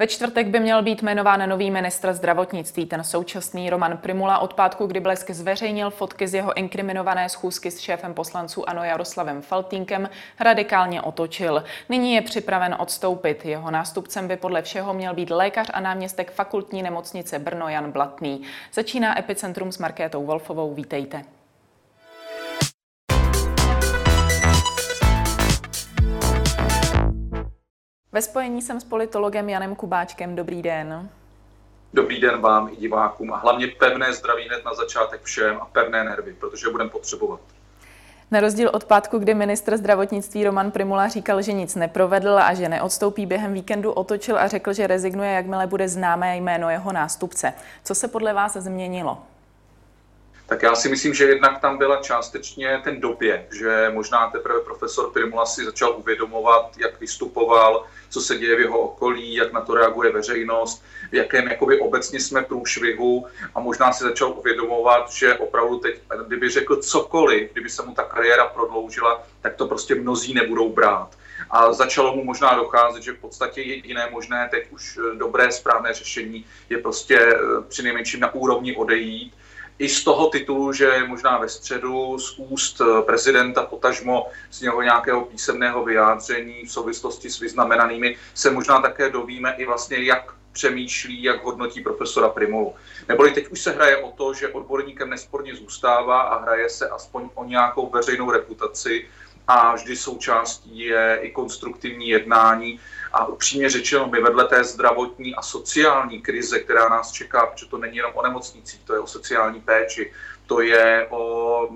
Ve čtvrtek by měl být jmenován nový ministr zdravotnictví. Ten současný Roman Primula od pátku, kdy Blesk zveřejnil fotky z jeho inkriminované schůzky s šéfem poslanců Ano Jaroslavem Faltínkem, radikálně otočil. Nyní je připraven odstoupit. Jeho nástupcem by podle všeho měl být lékař a náměstek fakultní nemocnice Brno Jan Blatný. Začíná Epicentrum s Markétou Wolfovou. Vítejte. Ve spojení jsem s politologem Janem Kubáčkem. Dobrý den. Dobrý den vám i divákům a hlavně pevné zdraví hned na začátek všem a pevné nervy, protože budeme potřebovat. Na rozdíl od pátku, kdy ministr zdravotnictví Roman Primula říkal, že nic neprovedl a že neodstoupí během víkendu, otočil a řekl, že rezignuje, jakmile bude známé jméno jeho nástupce. Co se podle vás změnilo? tak já si myslím, že jednak tam byla částečně ten době, že možná teprve profesor Primula si začal uvědomovat, jak vystupoval, co se děje v jeho okolí, jak na to reaguje veřejnost, v jakém jakoby obecně jsme průšvihu a možná si začal uvědomovat, že opravdu teď, kdyby řekl cokoliv, kdyby se mu ta kariéra prodloužila, tak to prostě mnozí nebudou brát. A začalo mu možná docházet, že v podstatě jediné možné teď už dobré, správné řešení je prostě eh, při nejmenším na úrovni odejít i z toho titulu, že možná ve středu z úst eh, prezidenta, potažmo z něho nějakého písemného vyjádření v souvislosti s vyznamenanými, se možná také dovíme i vlastně, jak přemýšlí, jak hodnotí profesora Primulu. Neboli teď už se hraje o to, že odborníkem nesporně zůstává a hraje se aspoň o nějakou veřejnou reputaci a vždy součástí je i konstruktivní jednání a upřímně řečeno, my vedle té zdravotní a sociální krize, která nás čeká, protože to není jenom o nemocnicích, to je o sociální péči, to je o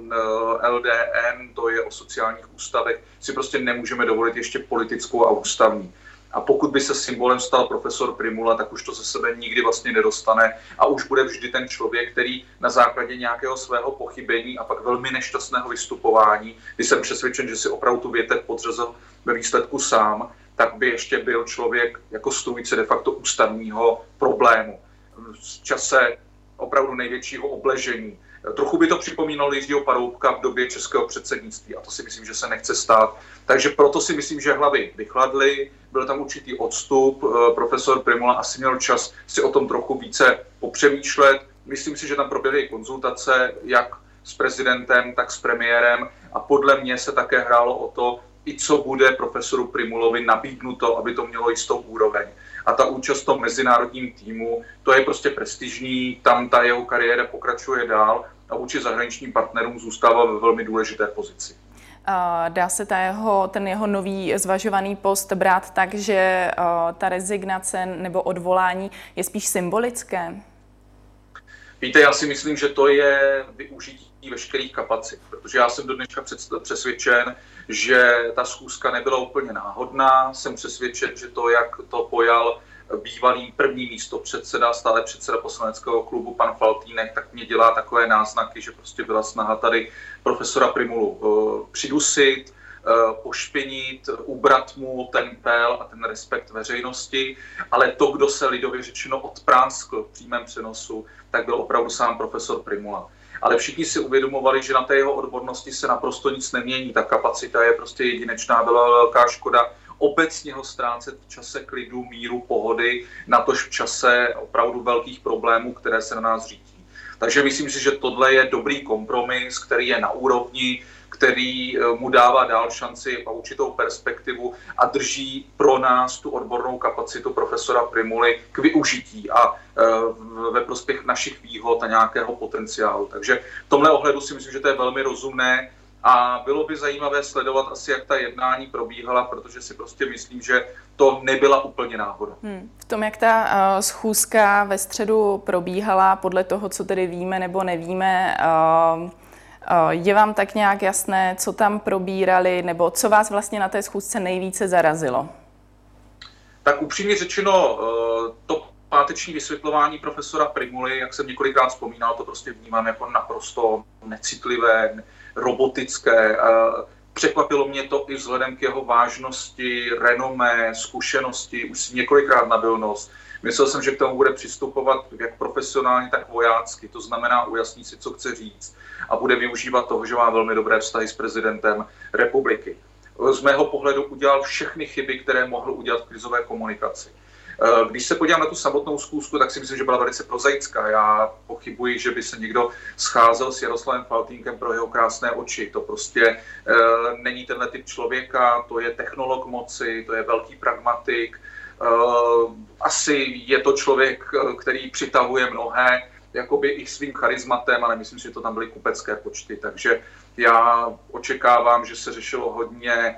eh, LDN, to je o sociálních ústavech, si prostě nemůžeme dovolit ještě politickou a ústavní. A pokud by se symbolem stal profesor Primula, tak už to ze sebe nikdy vlastně nedostane a už bude vždy ten člověk, který na základě nějakého svého pochybení a pak velmi nešťastného vystupování, kdy jsem přesvědčen, že si opravdu tu větev podřezl ve výsledku sám, tak by ještě byl člověk jako strůjce de facto ústavního problému. V čase opravdu největšího obležení. Trochu by to připomínalo Jiřího Paroubka v době českého předsednictví a to si myslím, že se nechce stát. Takže proto si myslím, že hlavy vychladly, byl tam určitý odstup, eh, profesor Primula asi měl čas si o tom trochu více popřemýšlet. Myslím si, že tam proběhly konzultace jak s prezidentem, tak s premiérem a podle mě se také hrálo o to, i co bude profesoru Primulovi nabídnuto, aby to mělo jistou úroveň. A ta účast v tom mezinárodním týmu, to je prostě prestižní, tam ta jeho kariéra pokračuje dál a vůči zahraničním partnerům zůstává ve velmi důležité pozici. Dá se ta jeho, ten jeho nový zvažovaný post brát tak, že ta rezignace nebo odvolání je spíš symbolické? Víte, já si myslím, že to je využití veškerých kapacit, protože já jsem do dneška přesvědčen, že ta schůzka nebyla úplně náhodná. Jsem přesvědčen, že to, jak to pojal bývalý první místo předseda, stále předseda poslaneckého klubu pan Faltínek, tak mě dělá takové náznaky, že prostě byla snaha tady profesora Primulu uh, přidusit, uh, pošpinit, ubrat mu ten pel a ten respekt veřejnosti, ale to, kdo se lidově řečeno odpránskl v přímém přenosu, tak byl opravdu sám profesor Primula ale všichni si uvědomovali, že na té jeho odbornosti se naprosto nic nemění. Ta kapacita je prostě jedinečná, byla velká škoda obecně ho ztrácet v čase klidu, míru, pohody, natož v čase opravdu velkých problémů, které se na nás řídí. Takže myslím si, že tohle je dobrý kompromis, který je na úrovni, který eh, mu dává dál šanci a určitou perspektivu a drží pro nás tu odbornou kapacitu profesora Primuly k využití a eh, ve prospěch našich výhod a nějakého potenciálu. Takže v tomhle ohledu si myslím, že to je velmi rozumné a bylo by zajímavé sledovat asi, jak ta jednání probíhala, protože si prostě myslím, že to nebyla úplně náhoda. Hmm. V tom, jak ta uh, schůzka ve středu probíhala, podle toho, co tedy víme nebo nevíme, uh, je vám tak nějak jasné, co tam probírali, nebo co vás vlastně na té schůzce nejvíce zarazilo? Tak upřímně řečeno, to páteční vysvětlování profesora Primuly, jak jsem několikrát vzpomínal, to prostě vnímám jako naprosto necitlivé, robotické. Překvapilo mě to i vzhledem k jeho vážnosti, renomé, zkušenosti, už si několikrát nabil nos. Myslel jsem, že k tomu bude přistupovat jak profesionálně, tak vojácky, to znamená ujasní si, co chce říct a bude využívat toho, že má velmi dobré vztahy s prezidentem republiky. Z mého pohledu udělal všechny chyby, které mohl udělat v krizové komunikaci. Eh, když se podívám na tu samotnou zkoušku, tak si myslím, že byla velice prozaická. Já pochybuji, že by se někdo scházel s Jaroslavem Faltínkem pro jeho krásné oči. To prostě e, není tenhle typ člověka, to je technolog moci, to je velký pragmatik. E, asi je to člověk, který přitahuje mnohé, jakoby i svým charizmatem, ale myslím si, že to tam byly kupecké počty. Takže já očekávám, že se řešilo hodně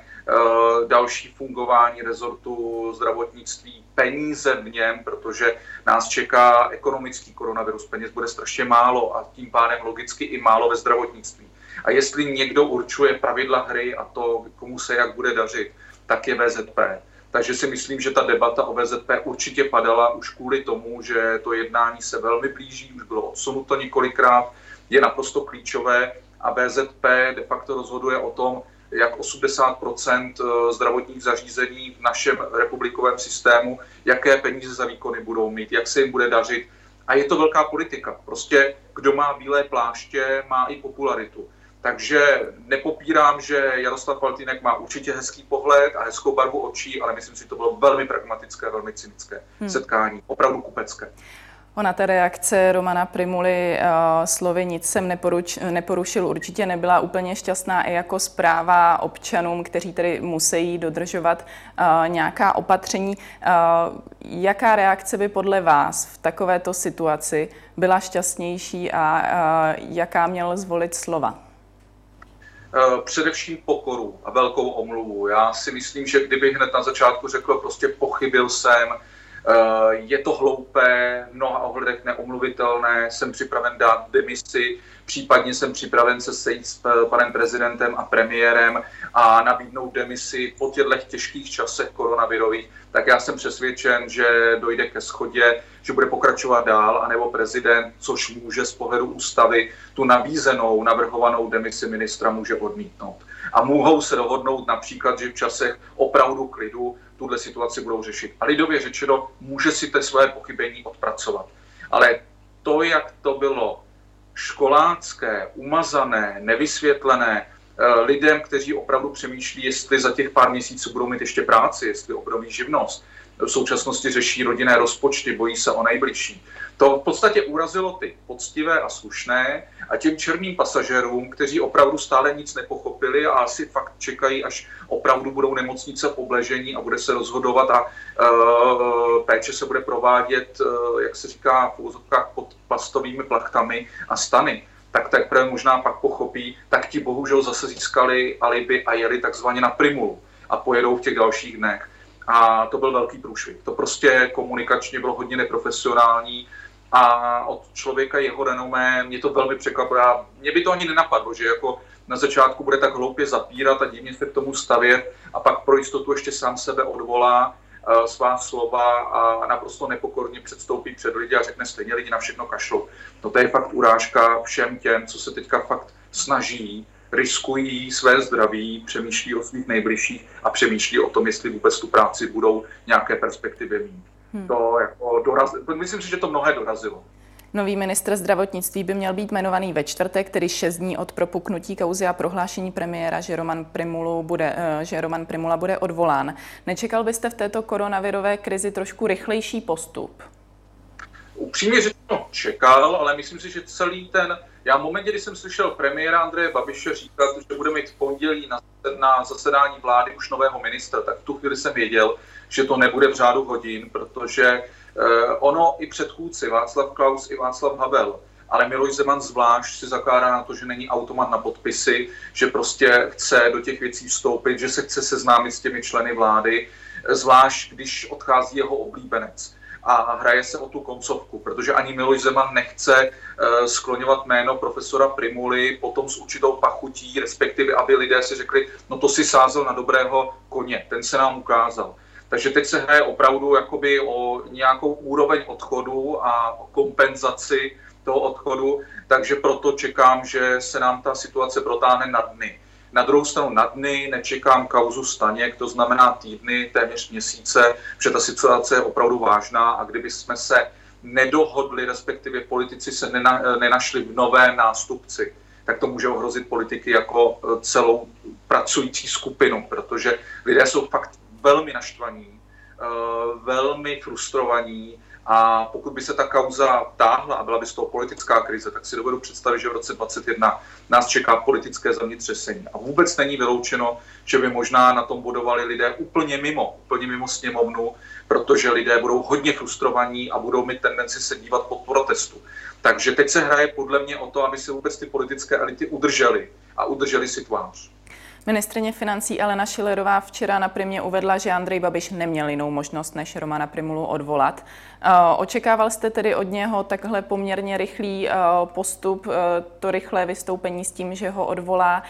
další fungování rezortu zdravotnictví, peníze v něm, protože nás čeká ekonomický koronavirus, peněz bude strašně málo a tím pádem logicky i málo ve zdravotnictví. A jestli někdo určuje pravidla hry a to, komu se jak bude dařit, tak je VZP. Takže si myslím, že ta debata o VZP určitě padala už kvůli tomu, že to jednání se velmi blíží, už bylo odsunuto několikrát, je naprosto klíčové a VZP de facto rozhoduje o tom, jak 80 eh, zdravotních zařízení v našem republikovém systému, jaké peníze za výkony budou mít, jak se jim bude dařit. A je to velká politika. Prostě kdo má bílé pláště, má i popularitu. Takže nepopírám, že Jaroslav Faltýnek má určitě hezký pohled a hezkou barvu očí, ale myslím si, že to bylo velmi pragmatické, velmi cynické hmm. setkání, opravdu kupecké. Ona ta reakce Romana Primuly uh, slovy nic jsem neporuč, neporušil určitě nebyla úplně šťastná i jako zpráva občanům, kteří tedy musí dodržovat uh, nějaká opatření. Uh, jaká reakce by podle vás v takovéto situaci byla šťastnější a jaká měl zvolit slova? Především pokoru a velkou omluvu. Já si myslím, že kdyby hned na začátku řekl, prostě pochybil jsem, Eh, je to hloupé, v mnoha ohledech neomluvitelné, jsem připraven dát demisi, případně jsem připraven se sejít s eh, panem prezidentem a premiérem a nabídnout demisi po těchto těžkých časech koronavirových, tak já jsem přesvědčen, že dojde ke schodě, že bude pokračovat dál, anebo prezident, což může z pohledu ústavy tu nabízenou, navrhovanou demisi ministra může odmítnout. A mohou se dohodnout například, že v časech opravdu klidu tuhle situaci budou řešit. A lidově řečeno, může si ty své pochybení odpracovat. Ale to, jak to bylo školácké, umazané, nevysvětlené, eh, lidem, kteří opravdu přemýšlí, jestli za těch pár měsíců budou mít ještě práci, jestli obnoví živnost, v současnosti řeší rodinné rozpočty, bojí se o nejbližší. To v podstatě urazilo ty poctivé a slušné a těm černým pasažerům, kteří opravdu stále nic nepochopili a asi fakt čekají, až opravdu budou nemocnice obležení a bude se rozhodovat a uh, péče se bude provádět, uh, jak se říká v úzovkách pod plastovými plachtami a stany tak teprve možná pak pochopí, tak ti bohužel zase získali alibi a jeli takzvaně na primulu a pojedou v těch dalších dnech. A to byl velký průšvih. To prostě komunikačně bylo hodně neprofesionální a od člověka jeho renomé mě to velmi překvapilo. Mě by to ani nenapadlo, že jako na začátku bude tak hloupě zapírat a divně se k tomu stavět a pak pro jistotu ještě sám sebe odvolá uh, svá slova a naprosto nepokorně předstoupí před lidi a řekne stejně lidi na všechno kašlou. No to je fakt urážka všem těm, co se teďka fakt snaží riskují své zdraví, přemýšlí o svých nejbližších a přemýšlí o tom, jestli vůbec tu práci budou nějaké perspektivy mít. Hmm. To jako doraz... Myslím si, že to mnohé dorazilo. Nový ministr zdravotnictví by měl být jmenovaný ve čtvrtek, tedy šest dní od propuknutí kauzy a prohlášení premiéra, že Roman, Primulu bude, eh, že Roman Primula bude odvolán. Nečekal byste v této koronavirové krizi trošku rychlejší postup? Upřímně řečeno čekal, ale myslím si, že celý ten já v momentě, kdy jsem slyšel premiéra Andreje Babiše říkat, že bude mít v pondělí na, na zasedání vlády už nového ministra, tak v tu chvíli jsem věděl, že to nebude v řádu hodin, protože eh, ono i předchůdci, Václav Klaus i Václav Havel, ale Miloš Zeman zvlášť si zakládá na to, že není automat na podpisy, že prostě chce do těch věcí vstoupit, že se chce seznámit s těmi členy vlády, zvlášť když odchází jeho oblíbenec a hraje se o tu koncovku, protože ani Miloš Zeman nechce uh, skloňovat jméno profesora Primuly potom s určitou pachutí, respektive aby lidé si řekli, no to si sázel na dobrého koně, ten se nám ukázal. Takže teď se hraje opravdu jakoby o nějakou úroveň odchodu a o kompenzaci toho odchodu, takže proto čekám, že se nám ta situace protáhne na dny. Na druhou stranu na dny nečekám kauzu Staněk, to znamená týdny, téměř měsíce, protože ta situace je opravdu vážná a kdyby jsme se nedohodli, respektive politici se nena, nenašli v novém nástupci, tak to může ohrozit politiky jako celou pracující skupinu, protože lidé jsou fakt velmi naštvaní velmi frustrovaní a pokud by se ta kauza táhla a byla by z toho politická krize, tak si dovedu představit, že v roce 2021 nás čeká politické zemětřesení. A vůbec není vyloučeno, že by možná na tom budovali lidé úplně mimo, úplně mimo sněmovnu, protože lidé budou hodně frustrovaní a budou mít tendenci se dívat pod protestu. Takže teď se hraje podle mě o to, aby se vůbec ty politické elity udržely a udrželi si tvář. Ministrině financí Alena Šilerová včera na primě uvedla, že Andrej Babiš neměl jinou možnost, než Romana Primulu odvolat. Eh, očekával jste tedy od něho takhle poměrně rychlý eh, postup, eh, to rychlé vystoupení s tím, že ho odvolá,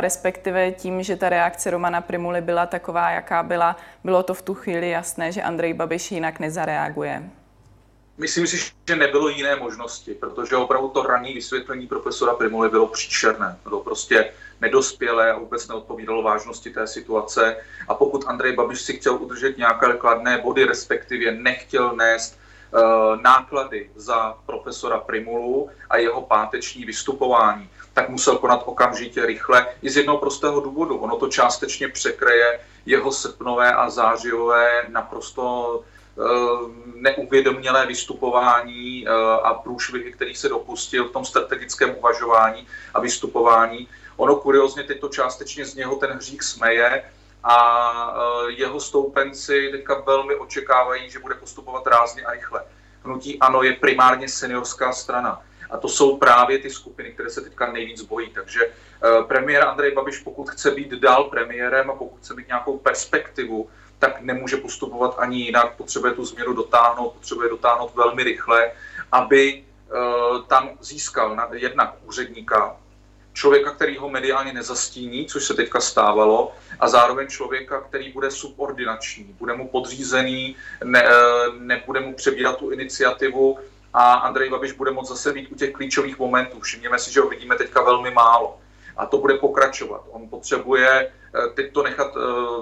respektive tím, že ta reakce Romana Primuly byla taková, jaká byla. Bylo to v tu chvíli jasné, že Andrej Babiš jinak nezareaguje? Myslím si, že nebylo jiné možnosti, protože opravdu to ranní vysvětlení profesora Primuly bylo příšerné. Bylo prostě nedospělé a vůbec neodpovídalo vážnosti té situace. A pokud Andrej Babiš si chtěl udržet nějaké kladné body, respektive nechtěl nést uh, náklady za profesora Primulu a jeho páteční vystupování, tak musel konat okamžitě rychle i z jednoho prostého důvodu. Ono to částečně překreje jeho srpnové a zářijové naprosto eh, neuvědomělé vystupování eh, a průšvihy, kterých se dopustil v tom strategickém uvažování a vystupování. Ono kuriozně teď to částečně z něho ten hřích smeje a e, jeho stoupenci teďka velmi očekávají, že bude postupovat rázně a rychle. Hnutí ANO je primárně seniorská strana. A to jsou právě ty skupiny, které se teďka nejvíc bojí. Takže e, premiér Andrej Babiš, pokud chce být dál premiérem a pokud chce mít nějakou perspektivu, tak nemůže postupovat ani jinak. Potřebuje tu změnu dotáhnout, potřebuje dotáhnout velmi rychle, aby e, tam získal jednak úředníka, člověka, který ho mediálně nezastíní, což se teďka stávalo, a zároveň člověka, který bude subordinační, bude mu podřízený, ne, eh, nebude mu přebírat tu iniciativu a Andrej Babiš bude moct zase být u těch klíčových momentů. Všimněme si, že ho vidíme teďka velmi málo. A to bude pokračovat. On potřebuje eh, teď to nechat eh,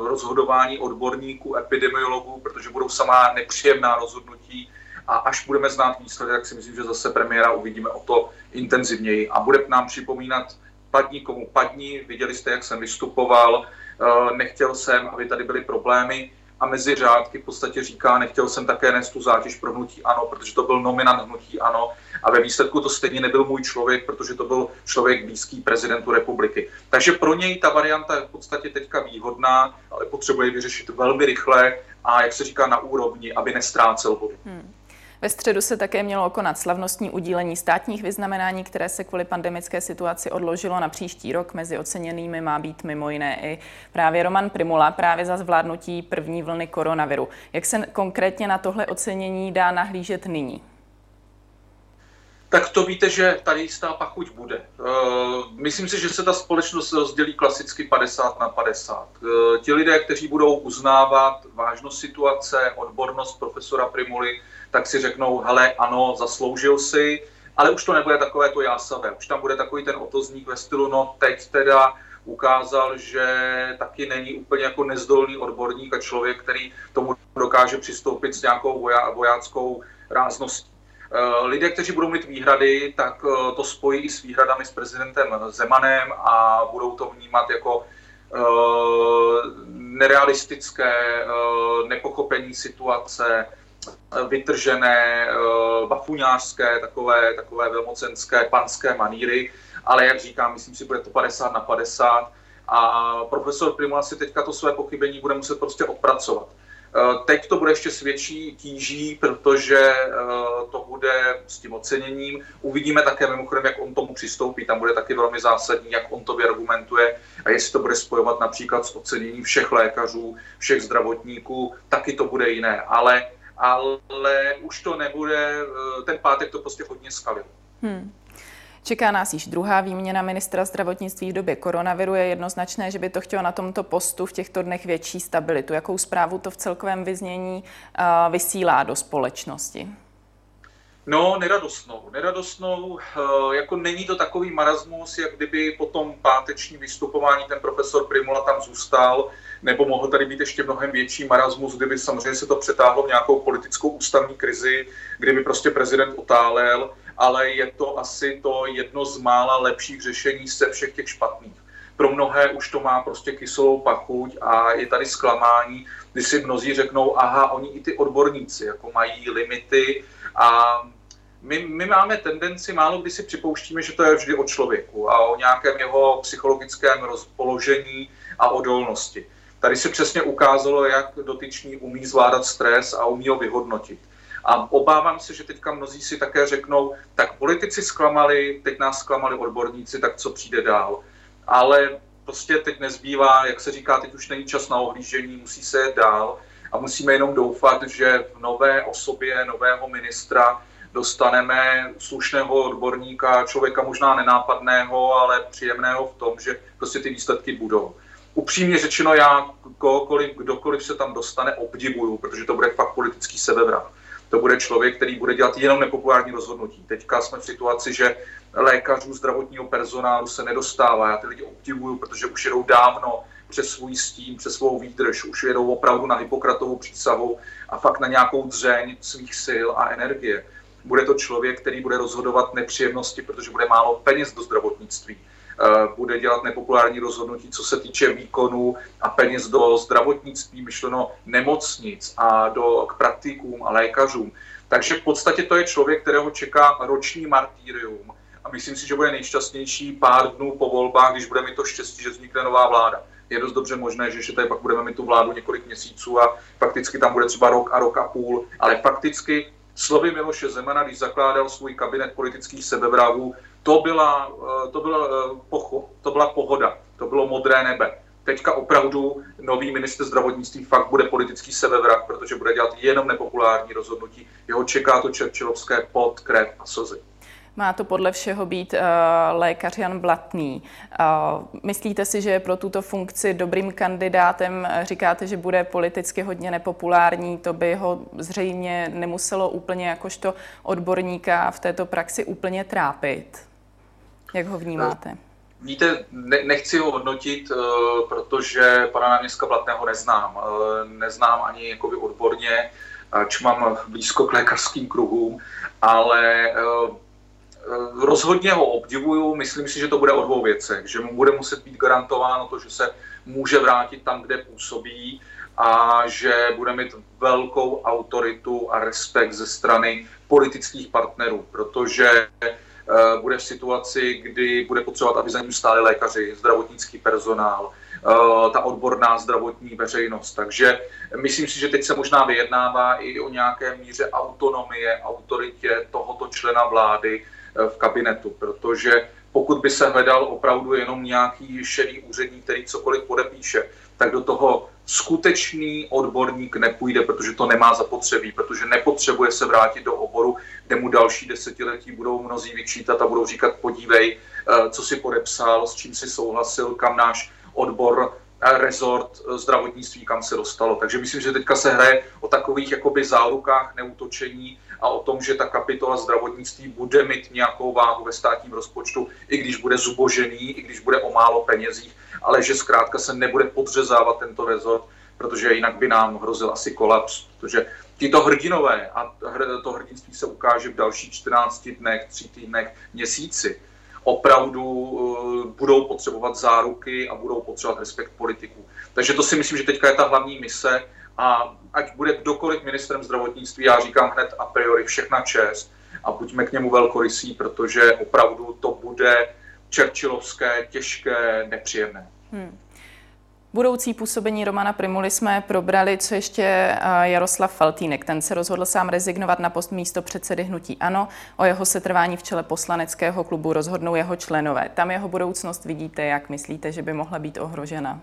rozhodování odborníků, epidemiologů, protože budou samá nepříjemná rozhodnutí, a až budeme znát výsledek, tak si myslím, že zase premiéra uvidíme o to intenzivněji a bude nám připomínat padní komu padní, viděli jste, jak jsem vystupoval, eh, nechtěl jsem, aby tady byly problémy a mezi řádky v podstatě říká, nechtěl jsem také nést tu zátěž pro hnutí ANO, protože to byl nominant hnutí ANO a ve výsledku to stejně nebyl můj člověk, protože to byl člověk blízký prezidentu republiky. Takže pro něj ta varianta je v podstatě teďka výhodná, ale potřebuje vyřešit velmi rychle a jak se říká na úrovni, aby nestrácel body. Hmm. Ve středu se také mělo konat slavnostní udílení státních vyznamenání, které se kvůli pandemické situaci odložilo na příští rok. Mezi oceněnými má být mimo jiné i právě Roman Primula, právě za zvládnutí první vlny koronaviru. Jak se konkrétně na tohle ocenění dá nahlížet nyní? Tak to víte, že tady jistá pachuť bude. Eh, myslím si, že se ta společnost rozdělí klasicky 50 na 50. Eh, ti lidé, kteří budou uznávat vážnost situace, odbornost profesora Primuly, tak si řeknou, hele, ano, zasloužil si, ale už to nebude takové to jásavé. Už tam bude takový ten otozník ve stylu, no teď teda ukázal, že taky není úplně jako nezdolný odborník a člověk, který tomu dokáže přistoupit s nějakou voja, vojáckou rázností. Eh, lidé, kteří budou mít výhrady, tak eh, to spojí i s výhradami s prezidentem Zemanem a budou to vnímat jako eh, nerealistické nepochopení situace, vytržené, bafuňářské, takové, takové velmocenské, panské maníry, ale jak říkám, myslím si, bude to 50 na 50 a profesor Primula si teďka to své pochybení bude muset prostě odpracovat. Eh, teď to bude ještě s větší tíží, protože eh, to bude s tím oceněním. Uvidíme také mimochodem, jak on tomu přistoupí. Tam bude taky velmi zásadní, jak on to vyargumentuje a jestli to bude spojovat například s oceněním všech lékařů, všech zdravotníků, taky to bude jiné. Ale, ale už to nebude, eh, ten pátek to prostě hodně skalil. Hmm. Čeká nás již druhá výměna ministra zdravotnictví v době koronaviru. Je jednoznačné, že by to chtělo na tomto postu v těchto dnech větší stabilitu. Jakou zprávu to v celkovém vyznění vysílá do společnosti? No, neradostnou. Neradostnou, eh, jako není to takový marasmus, jak kdyby po tom pátečním vystupování ten profesor Primula tam zůstal, nebo mohl tady být ještě mnohem větší marasmus, kdyby samozřejmě se to přetáhlo v nějakou politickou ústavní krizi, kdyby prostě prezident otálel ale je to asi to jedno z mála lepších řešení se všech těch špatných. pro mnohé už to má prostě kyselou pachuť a je tady zklamání, kdy si mnozí řeknou, aha, oni i ty odborníci jako mají limity a my, my máme tendenci, málo kdy si připouštíme, že to je vždy o člověku a o nějakém jeho psychologickém rozpoložení a odolnosti. Tady se přesně ukázalo, jak dotyčný umí zvládat stres a umí ho vyhodnotit. A obávám se, že teďka mnozí si také řeknou, tak politici zklamali, teď nás zklamali odborníci, tak co přijde dál. Ale prostě teď nezbývá, jak se říká, teď už není čas na ohlížení, musí se jet dál a musíme jenom doufat, že v nové osobě nového ministra dostaneme slušného odborníka, člověka možná nenápadného, ale příjemného v tom, že prostě ty výsledky budou. Upřímně řečeno, já kohokoliv, kdokoliv se tam dostane, obdivuju, protože to bude fakt politický sebevrat. To bude člověk, který bude dělat jenom nepopulární rozhodnutí. Teďka jsme v situaci, že lékařů, zdravotního personálu se nedostává. Já ty lidi obdivuju, protože už jedou dávno přes svůj stín, přes svou výdrž, už jedou opravdu na Hippokratovou přísahu a fakt na nějakou dřeň svých sil a energie. Bude to člověk, který bude rozhodovat nepříjemnosti, protože bude málo peněz do zdravotnictví. Eh, bude dělat nepopulární rozhodnutí, co se týče výkonů a peněz do zdravotnictví, myšleno nemocnic a do, k praktikům a lékařům. Takže v podstatě to je člověk, kterého čeká roční martýrium a myslím si, že bude nejšťastnější pár dnů po volbách, když bude mít to štěstí, že vznikne nová vláda. Je dost dobře možné, že ještě tady pak budeme mít tu vládu několik měsíců a fakticky tam bude třeba rok a rok a půl, ale fakticky slovy Miloše Zemana, když zakládal svůj kabinet politických sebevrahů, to byla, eh, to, byla, eh, to byla pohoda, to bylo modré nebe. Teďka opravdu nový minister zdravotnictví fakt bude politický sebevrah, protože bude dělat jenom nepopulární rozhodnutí. Jeho čeká to čerčilovské pod, krev a slzy. Má to podle všeho být uh, lékař Jan Blatný. Uh, myslíte si, že je pro tuto funkci dobrým kandidátem? Říkáte, že bude politicky hodně nepopulární, to by ho zřejmě nemuselo úplně jakožto odborníka v této praxi úplně trápit. Jak ho vnímáte? Víte, ne, nechci ho hodnotit, uh, protože pana náměstka Blatného neznám. Neznám ani jakoby odborně, ač mám blízko k lékařským kruhům, ale rozhodně ho obdivuju, myslím si, že to bude o dvou věcech, že mu bude muset být garantováno to, že se může vrátit tam, kde působí a že bude mít velkou autoritu a respekt ze strany politických partnerů, protože Eh, bude v situaci, kdy bude potřebovat, aby za ním stáli lékaři, zdravotnický personál, eh, ta odborná zdravotní veřejnost. Takže myslím si, že teď se možná vyjednává i o nějaké míře autonomie, autoritě tohoto člena vlády v kabinetu, protože pokud by se hledal opravdu jenom nějaký šedý úředník, který cokoliv podepíše, tak do toho skutečný odborník nepůjde, protože to nemá zapotřebí, protože nepotřebuje se vrátit do oboru, kde mu další desetiletí budou mnozí vyčítat a budou říkat, podívej, eh, co si podepsal, s čím si souhlasil, kam náš odbor eh, rezort eh, zdravotnictví, kam se dostalo. Takže myslím, že teďka se hraje o takových jakoby zárukách neutočení a o tom, že ta kapitola zdravotnictví bude mít nějakou váhu ve státním rozpočtu, i když bude zubožený, i když bude o málo penězích, ale že zkrátka se nebude podřezávat tento rezort, protože jinak by nám hrozil asi kolaps, protože tito hrdinové, a to hrdinství se ukáže v dalších 14 dnech, 3 týdnech, měsíci, opravdu uh, budou potřebovat záruky a budou potřebovat respekt politiků. Takže to si myslím, že teďka je ta hlavní mise a ať bude kdokoliv ministrem zdravotnictví, já říkám hned a priori všechna čest a buďme k němu velkorysí, protože opravdu to bude čerčilovské, těžké, nepříjemné. Hmm. Budoucí působení Romana Primuly jsme probrali, co ještě eh, Jaroslav Faltýnek. Ten se rozhodl sám rezignovat na post místo předsedy Hnutí Ano. O jeho setrvání v čele poslaneckého klubu rozhodnou jeho členové. Tam jeho budoucnost vidíte, jak myslíte, že by mohla být ohrožena?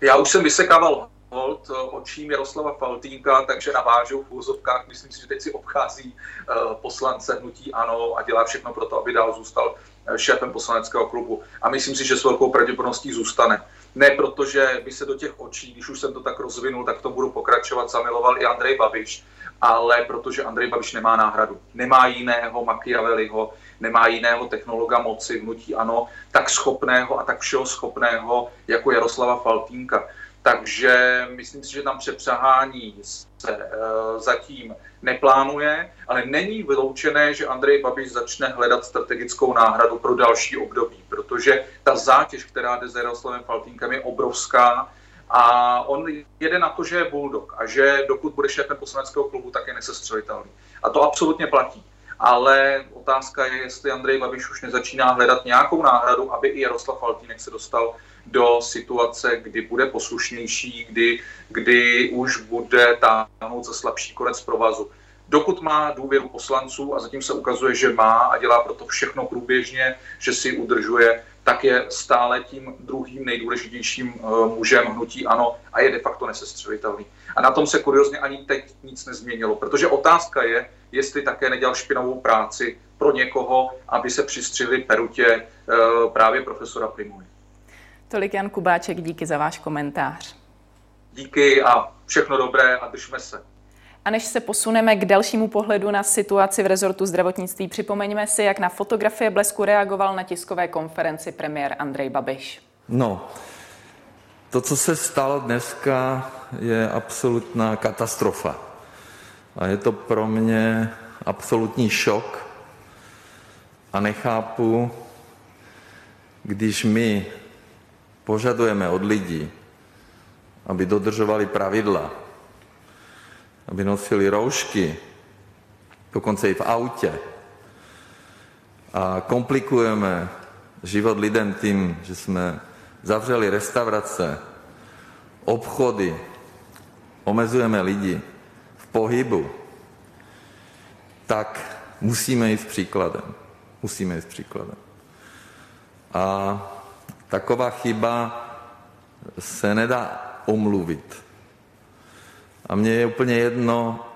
Já už jsem vysekával hold očím Jaroslava Faltínka, takže navážu v úzovkách. Myslím si, že teď si obchází eh, poslance Hnutí Ano a dělá všechno pro to, aby dál zůstal eh, šéfem poslaneckého klubu. A myslím si, že s velkou pravděpodobností zůstane. Ne protože by se do těch očí, když už jsem to tak rozvinul, tak to budu pokračovat, zamiloval i Andrej Babiš, ale protože Andrej Babiš nemá náhradu. Nemá jiného Machiavelliho, nemá jiného technologa moci vnutí ano, tak schopného a tak všeho schopného jako Jaroslava Faltínka. Takže myslím si, že tam přepřahání se uh, zatím neplánuje, ale není vyloučené, že Andrej Babiš začne hledat strategickou náhradu pro další období, protože ta zátěž, která jde za Jaroslavem Faltínkem, je obrovská a on jede na to, že je bulldog a že dokud bude šéfem poslaneckého klubu, tak je nesestřelitelný. A to absolutně platí. Ale otázka je, jestli Andrej Babiš už nezačíná hledat nějakou náhradu, aby i Jaroslav Faltínek se dostal do situace, kdy bude poslušnější, kdy, kdy už bude táhnout za slabší konec provazu. Dokud má důvěru poslanců a zatím se ukazuje, že má a dělá proto všechno průběžně, že si udržuje, tak je stále tím druhým nejdůležitějším eh, mužem hnutí ANO a je de facto nesestřelitelný. A na tom se kuriozně ani teď nic nezměnilo, protože otázka je, jestli také nedělal špinavou práci pro někoho, aby se přistřihli perutě eh, právě profesora Primuly. Tolik Jan Kubáček, díky za váš komentář. Díky a všechno dobré a držme se. A než se posuneme k dalšímu pohledu na situaci v rezortu zdravotnictví, připomeňme si, jak na fotografie blesku reagoval na tiskové konferenci premiér Andrej Babiš. No, to, co se stalo dneska, je absolutná katastrofa. A je to pro mě absolutní šok. A nechápu, když my požadujeme od lidí, aby dodržovali pravidla, aby nosili roušky, dokonce i v autě. A komplikujeme život lidem tím, že jsme zavřeli restaurace, obchody, omezujeme lidi v pohybu, tak musíme jít s příkladem. Musíme jít s příkladem. A taková chyba se nedá omluvit. A mně je úplně jedno,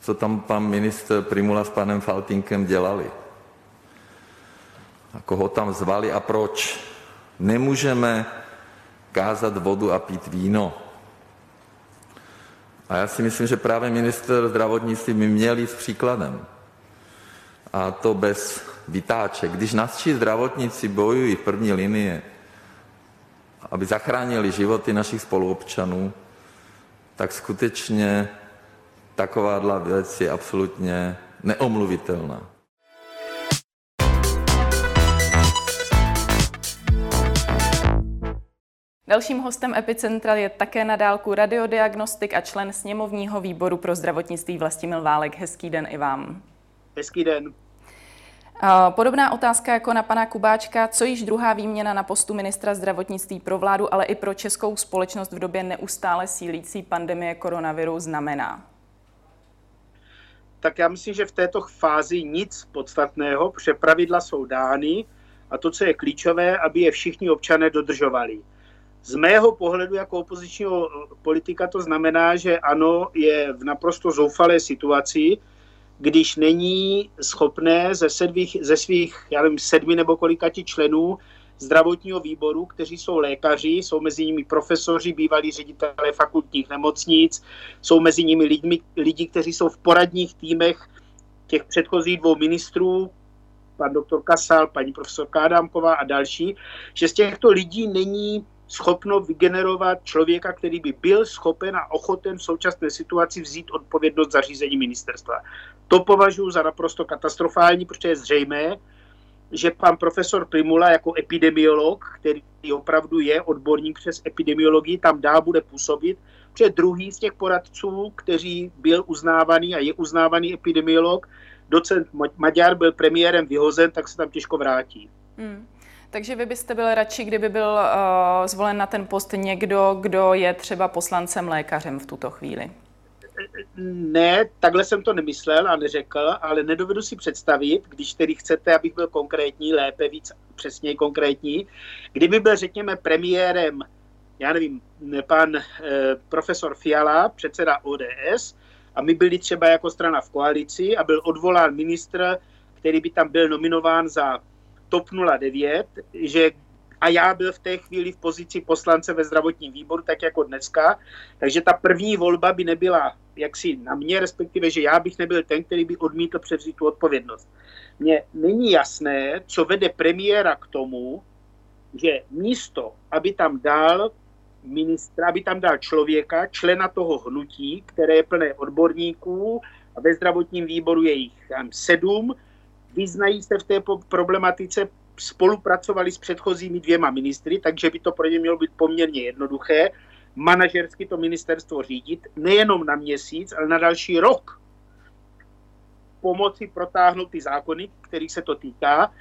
co tam pan ministr Primula s panem Faltinkem dělali. A koho tam zvali a proč. Nemůžeme kázat vodu a pít víno. A já si myslím, že právě minister zdravotnictví by měl jít s příkladem. A to bez vytáček. Když naši zdravotníci bojují v první linii, aby zachránili životy našich spoluobčanů, tak skutečně takováhle věc je absolutně neomluvitelná. Dalším hostem Epicentra je také na dálku radiodiagnostik a člen sněmovního výboru pro zdravotnictví Vlastimil Válek. Hezký den i vám. Hezký den. Podobná otázka jako na pana Kubáčka. Co již druhá výměna na postu ministra zdravotnictví pro vládu, ale i pro českou společnost v době neustále sílící pandemie koronaviru znamená? Tak já myslím, že v této fázi nic podstatného, protože pravidla jsou dány a to, co je klíčové, aby je všichni občané dodržovali. Z mého pohledu jako opozičního politika to znamená, že ano, je v naprosto zoufalé situaci, když není schopné ze, sedvých, ze svých, já nevím, sedmi nebo kolikati členů zdravotního výboru, kteří jsou lékaři, jsou mezi nimi profesoři, bývalí ředitelé fakultních nemocnic, jsou mezi nimi lidmi, lidi, kteří jsou v poradních týmech těch předchozích dvou ministrů, pan doktor Kasal, paní profesorka Adámková a další, že z těchto lidí není schopno vygenerovat člověka, který by byl schopen a ochoten v současné situaci vzít odpovědnost za řízení ministerstva. To považuji za naprosto katastrofální, protože je zřejmé, že pan profesor Primula jako epidemiolog, který opravdu je odborník přes epidemiologii, tam dál bude působit, protože druhý z těch poradců, který byl uznávaný a je uznávaný epidemiolog, docent Maďar byl premiérem vyhozen, tak se tam těžko vrátí. Hmm. Takže vy byste byl radši, kdyby byl uh, zvolen na ten post někdo, kdo je třeba poslancem lékařem v tuto chvíli? Ne, takhle jsem to nemyslel a neřekl, ale nedovedu si představit, když tedy chcete, abych byl konkrétní, lépe víc přesně konkrétní, kdyby byl, řekněme, premiérem, já nevím, pan eh, profesor Fiala, předseda ODS, a my byli třeba jako strana v koalici a byl odvolán ministr, který by tam byl nominován za TOP 09, že a já byl v té chvíli v pozici poslance ve zdravotním výboru, tak jako dneska. Takže ta první volba by nebyla jaksi na mě, respektive, že já bych nebyl ten, který by odmítl převzít tu odpovědnost. Mně není jasné, co vede premiéra k tomu, že místo, aby tam dal ministra, aby tam dal člověka, člena toho hnutí, které je plné odborníků a ve zdravotním výboru je jich sedm, vyznají se v té problematice, spolupracovali s předchozími dvěma ministry, takže by to pro ně mělo být poměrně jednoduché manažersky to ministerstvo řídit, nejenom na měsíc, ale na další rok. Pomoci protáhnout ty zákony, kterých se to týká,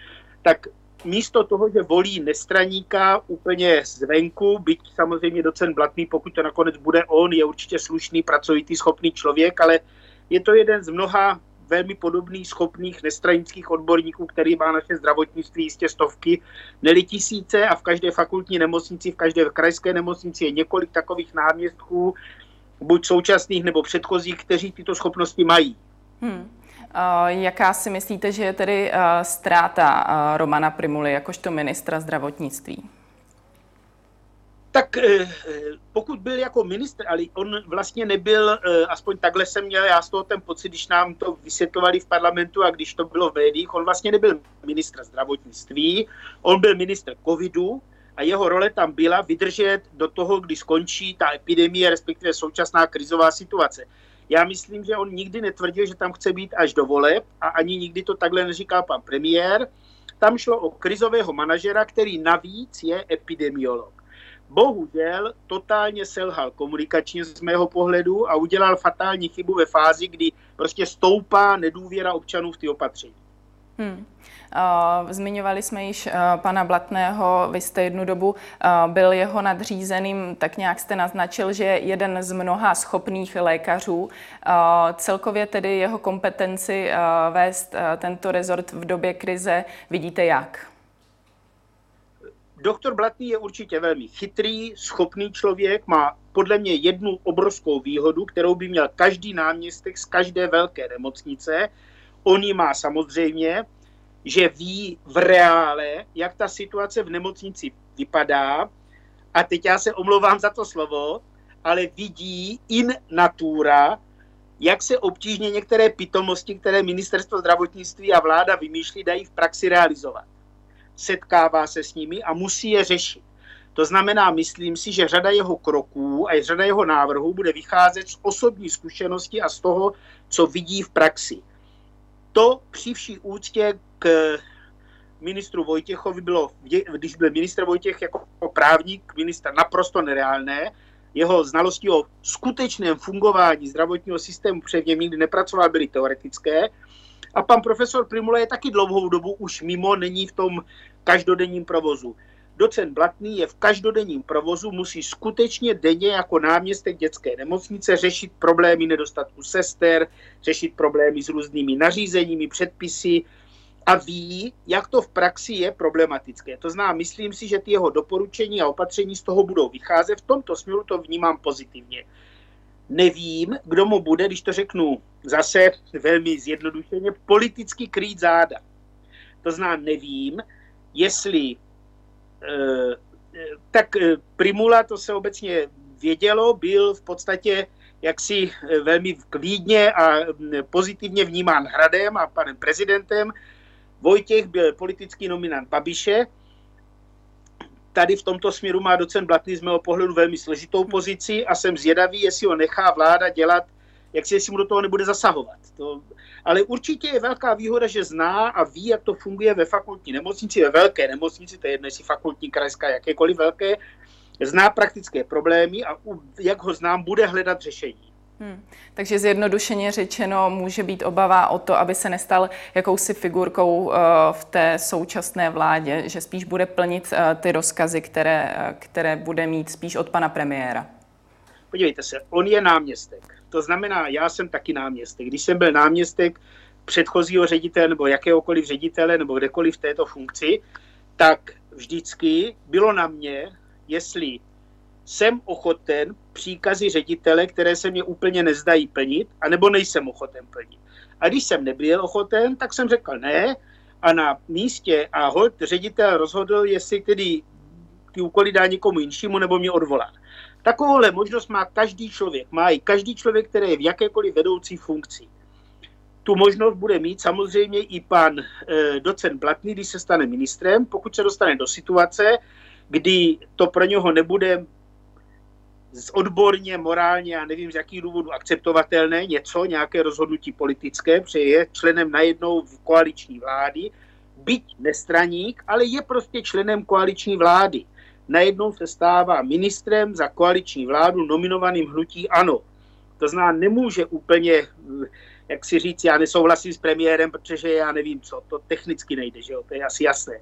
tak místo toho, že volí nestraníka úplně zvenku, byť samozřejmě docen Blatný, pokud to nakonec bude on, je určitě slušný, pracovitý, schopný člověk, ale je to jeden z mnoha velmi podobných, schopných nestranických odborníků, který má naše zdravotnictví jistě stovky, neli tisíce a v každé fakultní nemocnici, v každé krajské nemocnici je několik takových náměstků, buď současných nebo předchozích, kteří tyto schopnosti mají. Hmm. Jaká si myslíte, že je tedy ztráta Romana Primuly jakožto ministra zdravotnictví? Tak eh, pokud byl jako ministr, ale on vlastně nebyl, eh, aspoň takhle jsem měl já z toho ten pocit, když nám to vysvětlovali v parlamentu a když to bylo v médiích, on vlastně nebyl ministr zdravotnictví, on byl ministr covidu a jeho role tam byla vydržet do toho, kdy skončí ta epidemie, respektive současná krizová situace. Já myslím, že on nikdy netvrdil, že tam chce být až do voleb a ani nikdy to takhle neříkal pan premiér. Tam šlo o krizového manažera, který navíc je epidemiolog bohužel totálně selhal komunikačně z mého pohledu a udělal fatální chybu ve fázi, kdy prostě stoupá nedůvěra občanů v ty opatření. Hmm. Zmiňovali jsme již pana Blatného, vy jste jednu dobu byl jeho nadřízeným, tak nějak jste naznačil, že je jeden z mnoha schopných lékařů. Celkově tedy jeho kompetenci vést tento rezort v době krize vidíte jak? Doktor Blatný je určitě velmi chytrý, schopný člověk, má podle mě jednu obrovskou výhodu, kterou by měl každý náměstek z každé velké nemocnice. On ji má samozřejmě, že ví v reále, jak ta situace v nemocnici vypadá. A teď já se omlouvám za to slovo, ale vidí in natura, jak se obtížně některé pitomosti, které ministerstvo zdravotnictví a vláda vymýšlí, dají v praxi realizovat setkává se s nimi a musí je řešit. To znamená, myslím si, že řada jeho kroků a řada jeho návrhů bude vycházet z osobní zkušenosti a z toho, co vidí v praxi. To při vší úctě k ministru Vojtěchovi bylo, když byl ministr Vojtěch jako právník, ministr naprosto nereálné, jeho znalosti o skutečném fungování zdravotního systému, protože něm nikdy nepracoval, byly teoretické. A pan profesor Primula je taky dlouhou dobu už mimo, není v tom každodenním provozu. Docent Blatný je v každodenním provozu, musí skutečně denně jako náměstek dětské nemocnice řešit problémy nedostatku sester, řešit problémy s různými nařízeními, předpisy a ví, jak to v praxi je problematické. To znamená, myslím si, že ty jeho doporučení a opatření z toho budou vycházet. V tomto směru to vnímám pozitivně. Nevím, kdo mu bude, když to řeknu zase velmi zjednodušeně, politicky krýt záda. To znamená, nevím, jestli eh, tak eh, Primula, to se obecně vědělo, byl v podstatě jaksi eh, velmi klídně a mm, pozitivně vnímán Hradem a panem prezidentem. Vojtěch byl politický nominant Babiše. Tady v tomto směru má docent Blatný z mého pohledu velmi složitou pozici a jsem zvědavý, jestli ho nechá vláda dělat, jak si jestli mu do toho nebude zasahovat. To, ale určitě je velká výhoda, že zná a ví, jak to funguje ve fakultní nemocnici, ve velké nemocnici, to je jedno, jestli fakultní, krajská, jakékoliv velké, zná praktické problémy a jak ho znám, bude hledat řešení. Hmm. Takže zjednodušeně řečeno může být obava o to, aby se nestal jakousi figurkou uh, v té současné vládě, že spíš bude plnit uh, ty rozkazy, které, uh, které bude mít spíš od pana premiéra. Podívejte se, on je náměstek. To znamená, já jsem taky náměstek. Když jsem byl náměstek předchozího ředitele nebo jakéhokoliv ředitele nebo kdekoliv v této funkci, tak vždycky bylo na mě, jestli jsem ochoten příkazy ředitele, které se mě úplně nezdají plnit, anebo nejsem ochoten plnit. A když jsem nebyl ochoten, tak jsem řekl ne a na místě a hold ředitel rozhodl, jestli tedy ty úkoly dá někomu jinému nebo mě odvolá. Takovouhle možnost má každý člověk. Má i každý člověk, který je v jakékoliv vedoucí funkci. Tu možnost bude mít samozřejmě i pan e, docent Blatný, když se stane ministrem, pokud se dostane do situace, kdy to pro něho nebude z odborně, morálně, a nevím z jakých důvodů akceptovatelné něco, nějaké rozhodnutí politické, protože je členem najednou v koaliční vlády, byť nestraník, ale je prostě členem koaliční vlády. Najednou se stává ministrem za koaliční vládu nominovaným hnutí ANO. To znamená, nemůže úplně jak si říct, já nesouhlasím s premiérem, protože já nevím co, to technicky nejde, že jo, to je asi jasné.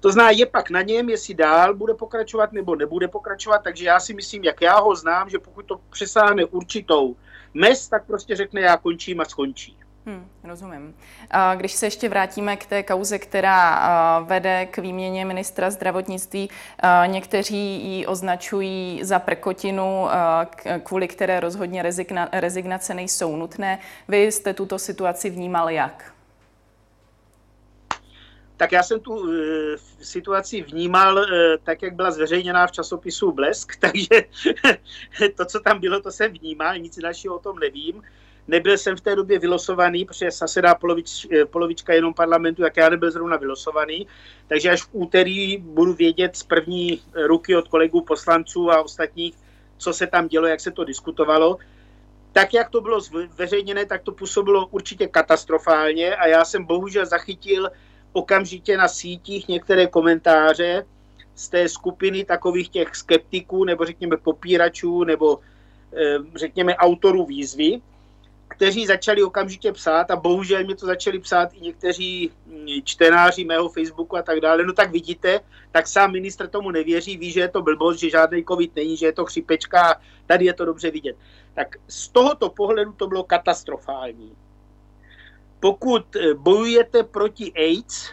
To zná, je pak na něm, jestli dál bude pokračovat nebo nebude pokračovat, takže já si myslím, jak já ho znám, že pokud to přesáhne určitou mez, tak prostě řekne, já končím a skončí. Hmm, rozumím. Když se ještě vrátíme k té kauze, která vede k výměně ministra zdravotnictví, někteří ji označují za prkotinu, kvůli které rozhodně rezignace nejsou nutné. Vy jste tuto situaci vnímal jak? Tak já jsem tu e, situaci vnímal e, tak, jak byla zveřejněná v časopisu Blesk, takže to, co tam bylo, to jsem vnímal, nic dalšího o tom nevím. Nebyl jsem v té době vylosovaný, protože zasedá polovič, eh, polovička jenom parlamentu, jak já nebyl zrovna vylosovaný. Takže až v úterý budu vědět z první ruky od kolegů poslanců a ostatních, co se tam dělo, jak se to diskutovalo. Tak, jak to bylo zveřejněné, tak to působilo určitě katastrofálně a já jsem bohužel zachytil okamžitě na sítích některé komentáře z té skupiny takových těch skeptiků nebo řekněme popíračů nebo eh, řekněme autorů výzvy, kteří začali okamžitě psát a bohužel mi to začali psát i někteří mm, čtenáři mého Facebooku a tak dále. No tak vidíte, tak sám ministr tomu nevěří, ví, že je to blbost, že žádný covid není, že je to chřipečka a tady je to dobře vidět. Tak z tohoto pohledu to bylo katastrofální. Pokud eh, bojujete proti AIDS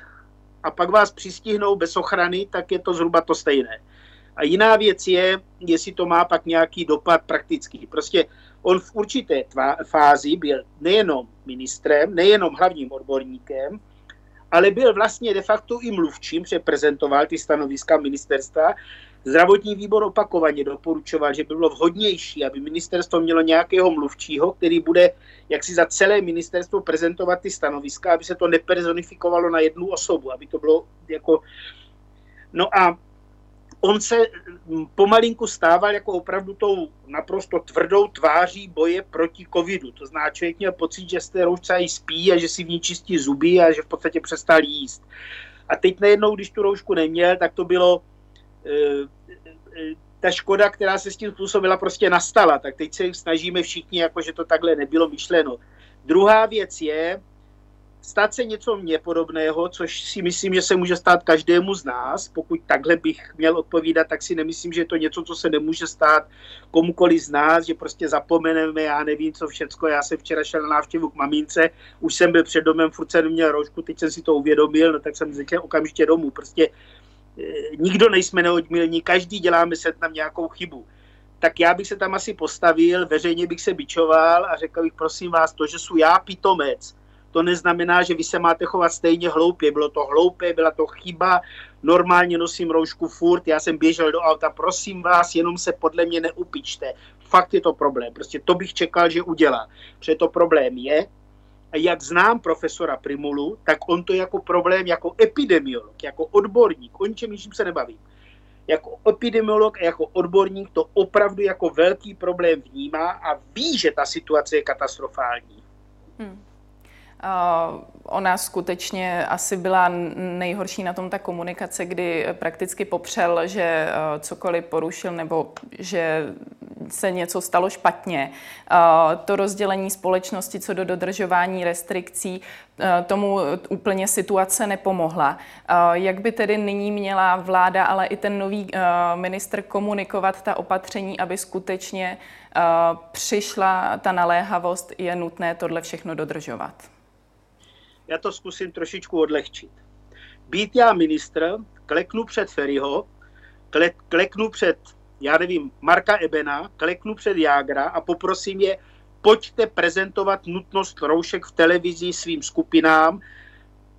a pak vás přistihnou bez ochrany, tak je to zhruba to stejné. A jiná věc je, jestli to má pak nějaký dopad praktický. Prostě on v určité tvá, fázi byl nejenom ministrem, nejenom hlavním odborníkem, ale byl vlastně de facto i mluvčím, přeprezentoval ty stanoviska ministerstva. Zdravotní výbor opakovaně doporučoval, že by bylo vhodnější, aby ministerstvo mělo nějakého mluvčího, který bude jak si za celé ministerstvo prezentovat ty stanoviska, aby se to nepersonifikovalo na jednu osobu, aby to bylo jako... No a on se mm, pomalinku stával jako opravdu tou naprosto tvrdou tváří boje proti covidu. To znamená, člověk měl pocit, že z té roušce i spí a že si v ní čistí zuby a že v podstatě přestal jíst. A teď najednou, když tu roušku neměl, tak to bylo e, e, ta škoda, která se s tím způsobila, prostě nastala. Tak teď se snažíme všichni, jako že to takhle nebylo myšleno. Druhá věc je, stát se něco mě podobného, což si myslím, že se může stát každému z nás. Pokud takhle bych měl odpovídat, tak si nemyslím, že je to něco, co se nemůže stát komukoliv z nás, že prostě zapomeneme, já nevím, co všecko. Já jsem včera šel na návštěvu k mamince, už jsem byl před domem, furt jsem neměl rožku, teď jsem si to uvědomil, no tak jsem začal okamžitě domů. Prostě e, nikdo nejsme neodmilní, každý děláme se tam nějakou chybu tak já bych se tam asi postavil, veřejně bych se bičoval a řekl bych, prosím vás, to, že jsou já pitomec, to neznamená, že vy se máte chovat stejně hloupě. Bylo to hloupé, byla to chyba, normálně nosím roušku furt, já jsem běžel do auta, prosím vás, jenom se podle mě neupičte. Fakt je to problém, prostě to bych čekal, že udělá. Protože to problém je, a jak znám profesora Primulu, tak on to jako problém, jako epidemiolog, jako odborník, o ničem ničím se nebavím, jako epidemiolog a jako odborník to opravdu jako velký problém vnímá a ví, že ta situace je katastrofální. Hmm. Ona skutečně asi byla nejhorší na tom ta komunikace, kdy prakticky popřel, že e, cokoliv porušil nebo že se něco stalo špatně. To rozdělení společnosti co do dodržování restrikcí tomu úplně situace nepomohla. Jak by tedy nyní měla vláda, ale i ten nový ministr komunikovat ta opatření, aby skutečně přišla ta naléhavost, je nutné tohle všechno dodržovat? Já to zkusím trošičku odlehčit. Být já ministr, kleknu před Ferryho, kleknu před, já nevím, Marka Ebena, kleknu před Jágra a poprosím je, pojďte prezentovat nutnost roušek v televizi svým skupinám,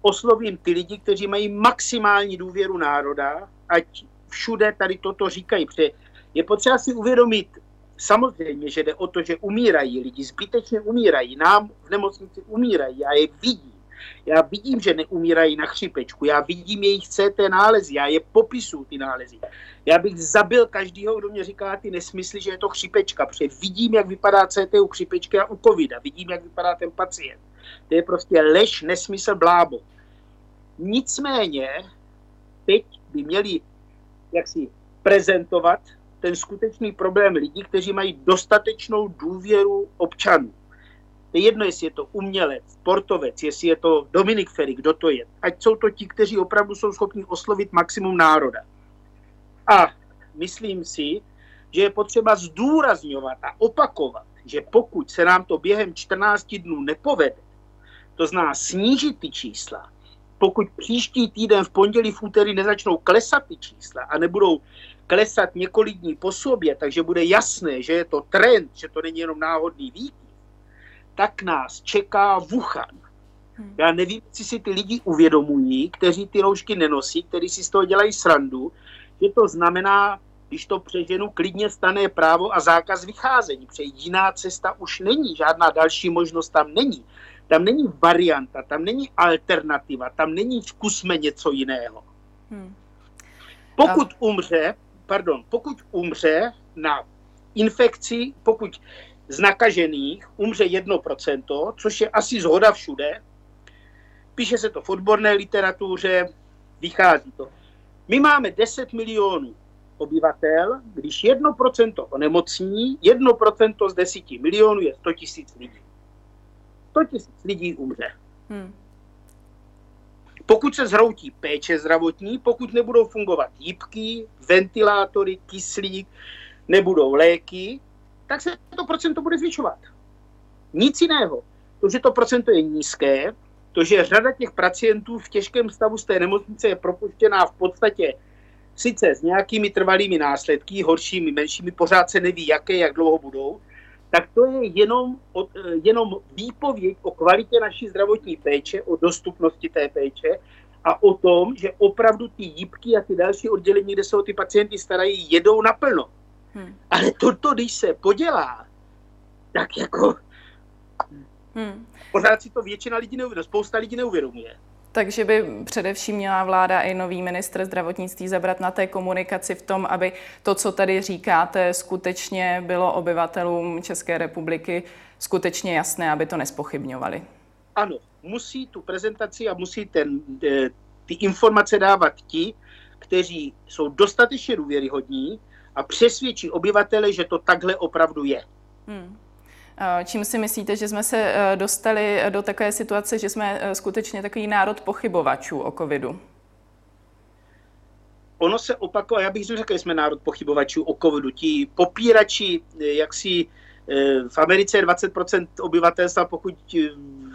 oslovím ty lidi, kteří mají maximální důvěru národa, ať všude tady toto říkají, protože je potřeba si uvědomit, samozřejmě, že jde o to, že umírají lidi, zbytečně umírají, nám v nemocnici umírají, já je vidím. Já vidím, že neumírají na chřipečku, já vidím jejich CT nálezy, já je popisu ty nálezy. Já bych zabil každého, kdo mě říká ty nesmysly, že je to chřipečka, protože vidím, jak vypadá CT u chřipečky a u covida, vidím, jak vypadá ten pacient. To je prostě lež, nesmysl, blábo. Nicméně teď by měli jaksi prezentovat ten skutečný problém lidí, kteří mají dostatečnou důvěru občanů. To je jedno, jestli je to umělec, sportovec, jestli je to Dominik Ferry, kdo to je. Ať jsou to ti, kteří opravdu jsou schopni oslovit maximum národa. A myslím si, že je potřeba zdůrazňovat a opakovat, že pokud se nám to během 14 dnů nepovede, to zná snížit ty čísla, pokud příští týden v pondělí, v úterý nezačnou klesat ty čísla a nebudou klesat několik dní po sobě, takže bude jasné, že je to trend, že to není jenom náhodný výkyv, tak nás čeká Wuhan. Hmm. Já nevím, jestli si ty lidi uvědomují, kteří ty roušky nenosí, kteří si z toho dělají srandu, že to znamená, když to přeženu, klidně stane právo a zákaz vycházení, protože jiná cesta už není, žádná další možnost tam není. Tam není varianta, tam není alternativa, tam není zkusme něco jiného. Hmm. Pokud umře, pardon, pokud umře na infekci, pokud z nakažených umře 1%, což je asi zhoda všude, píše se to v odborné literatuře, vychází to. My máme 10 milionů obyvatel, když 1% onemocní, 1% z 10 milionů je 100 tisíc lidí. 100 tisíc lidí umře. Hmm. Pokud se zhroutí péče zdravotní, pokud nebudou fungovat jípky, ventilátory, kyslík, nebudou léky, tak se to procento bude zvyšovat. Nic jiného. To, že to procento je nízké, to, že řada těch pacientů v těžkém stavu z té nemocnice je propuštěná v podstatě sice s nějakými trvalými následky, horšími, menšími, pořád se neví, jaké, jak dlouho budou, tak to je jenom, jenom výpověď o kvalitě naší zdravotní péče, o dostupnosti té péče a o tom, že opravdu ty jípky a ty další oddělení, kde se o ty pacienty starají, jedou naplno. Hmm. Ale toto, když se podělá, tak jako hmm. pořád si to většina lidí neuvědomuje, spousta lidí neuvědomuje. Takže by především měla vláda i nový ministr zdravotnictví zabrat na té komunikaci v tom, aby to, co tady říkáte, skutečně bylo obyvatelům České republiky skutečně jasné, aby to nespochybňovali. Ano, musí tu prezentaci a musí ten, e, ty informace dávat ti, kteří jsou dostatečně důvěryhodní a přesvědčí obyvatele, že to takhle opravdu je. Hmm. Eh, čím si myslíte, že jsme se eh, dostali do takové situace, že jsme eh, skutečně takový národ pochybovačů o covidu? Ono se opakuje, já bych řekl, že jsme národ pochybovačů o covidu. Ti popírači, jak si v Americe je 20% obyvatelstva, pokud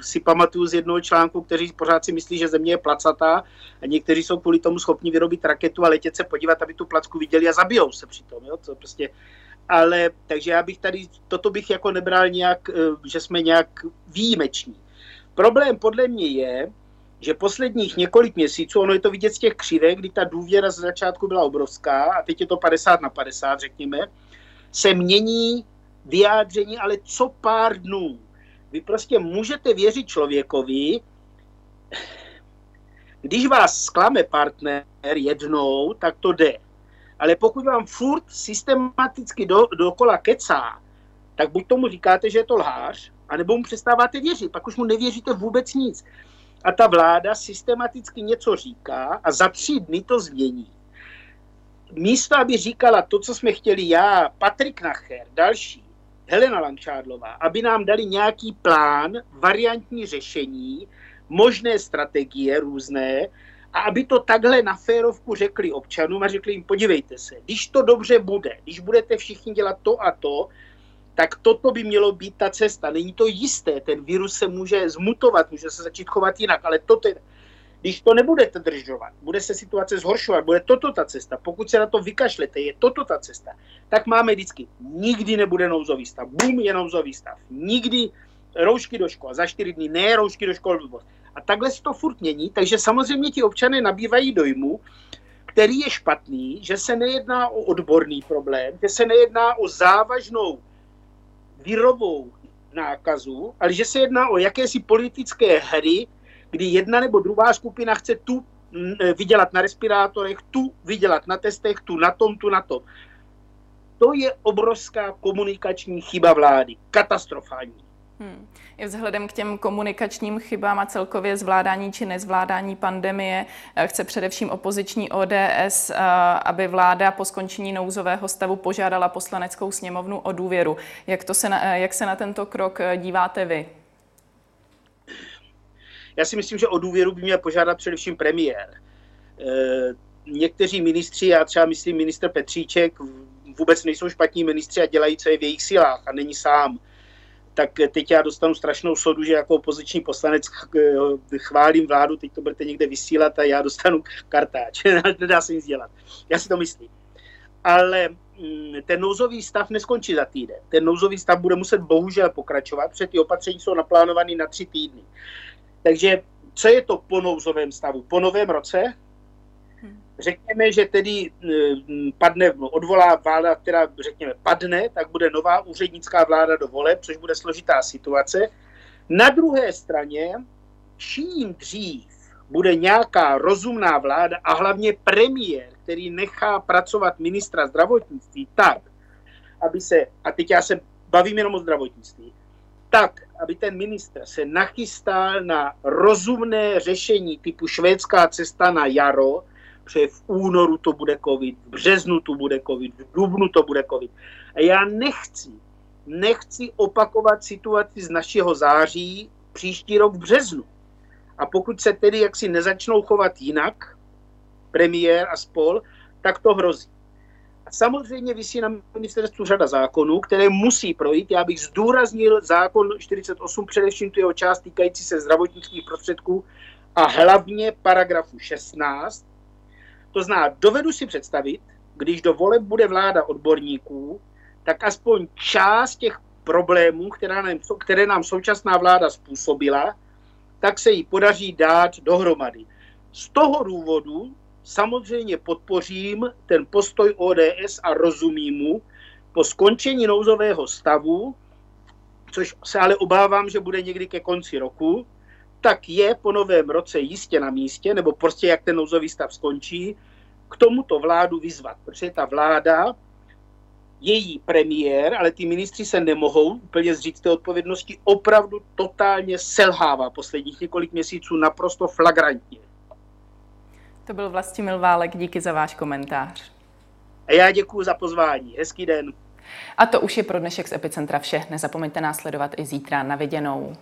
si pamatuju z jednoho článku, kteří pořád si myslí, že země je placatá a někteří jsou kvůli tomu schopni vyrobit raketu a letět se podívat, aby tu placku viděli a zabijou se přitom. Jo? To prostě ale takže já bych tady, toto bych jako nebral nějak, eh, že jsme nějak výjimeční. Problém podle mě je, že posledních několik měsíců, ono je to vidět z těch křivek, kdy ta důvěra z začátku byla obrovská a teď je to 50 na 50, řekněme, se mění vyjádření, ale co pár dnů. Vy prostě můžete věřit člověkovi, když vás sklame partner jednou, tak to jde ale pokud vám furt systematicky do, dokola kecá, tak buď tomu říkáte, že je to lhář, anebo mu přestáváte věřit, pak už mu nevěříte vůbec nic. A ta vláda systematicky něco říká a za tři dny to změní. Místo, aby říkala to, co jsme chtěli já, Patrik Nacher, další, Helena Langšádlová, aby nám dali nějaký plán, variantní řešení, možné strategie různé, a aby to takhle na férovku řekli občanům a řekli jim, podívejte se, když to dobře bude, když budete všichni dělat to a to, tak toto by mělo být ta cesta. Není to jisté, ten virus se může zmutovat, může se začít chovat jinak, ale toto je, když to nebudete držovat, bude se situace zhoršovat, bude toto ta cesta, pokud se na to vykašlete, je toto ta cesta, tak máme vždycky, nikdy nebude nouzový stav, bum, je nouzový stav, nikdy roušky do škol, za čtyři dny ne roušky do škol, a takhle se to furt mění, takže samozřejmě ti občané nabývají dojmu, který je špatný, že se nejedná o odborný problém, že se nejedná o závažnou virovou nákazu, ale že se jedná o jakési politické hry, kdy jedna nebo druhá skupina chce tu vydělat na respirátorech, tu vydělat na testech, tu na tom, tu na tom. To je obrovská komunikační chyba vlády, katastrofální. Hmm. I vzhledem k těm komunikačním chybám a celkově zvládání či nezvládání pandemie eh, chce především opoziční ODS, eh, aby vláda po skončení nouzového stavu požádala poslaneckou sněmovnu o důvěru. Jak, to se na, jak se na tento krok díváte vy? Já si myslím, že o důvěru by měl požádat především premiér. Někteří ministři, já třeba myslím minister Petříček, vůbec nejsou špatní ministři a dělají, co je v jejich silách a není sám tak teď já dostanu strašnou sodu, že jako opoziční poslanec chválím vládu, teď to budete někde vysílat a já dostanu kartáč. Nedá se nic dělat. Já si to myslím. Ale mm, ten nouzový stav neskončí za týden. Ten nouzový stav bude muset bohužel pokračovat, protože ty opatření jsou naplánované na tři týdny. Takže co je to po nouzovém stavu? Po novém roce Řekněme, že tedy mm, padne, odvolá vláda, která řekněme padne, tak bude nová úřednická vláda do voleb, což bude složitá situace. Na druhé straně, čím dřív bude nějaká rozumná vláda a hlavně premiér, který nechá pracovat ministra zdravotnictví tak, aby se, a teď já se bavím jenom o zdravotnictví, tak, aby ten ministr se nachystal na rozumné řešení typu švédská cesta na jaro, protože v únoru to bude covid, v březnu to bude covid, v dubnu to bude covid. A já nechci, nechci opakovat situaci z našeho září příští rok v březnu. A pokud se tedy jaksi nezačnou chovat jinak, premiér a spol, tak to hrozí. Samozřejmě vysí na ministerstvu řada zákonů, které musí projít. Já bych zdůraznil zákon 48, především tu jeho část týkající se zdravotnických prostředků a hlavně paragrafu 16, to zná, dovedu si představit, když do voleb bude vláda odborníků, tak aspoň část těch problémů, která nám, které nám současná vláda způsobila, tak se jí podaří dát dohromady. Z toho důvodu samozřejmě podpořím ten postoj ODS a rozumím mu po skončení nouzového stavu, což se ale obávám, že bude někdy ke konci roku, tak je po novém roce jistě na místě, nebo prostě jak ten nouzový stav skončí, k tomuto vládu vyzvat, protože ta vláda, její premiér, ale ty ministři se nemohou úplně zříct té odpovědnosti, opravdu totálně selhává posledních několik měsíců naprosto flagrantně. To byl Vlastimil Válek, díky za váš komentář. A já děkuji za pozvání. Hezký den. A to už je pro dnešek z Epicentra vše. Nezapomeňte následovat i zítra na viděnou.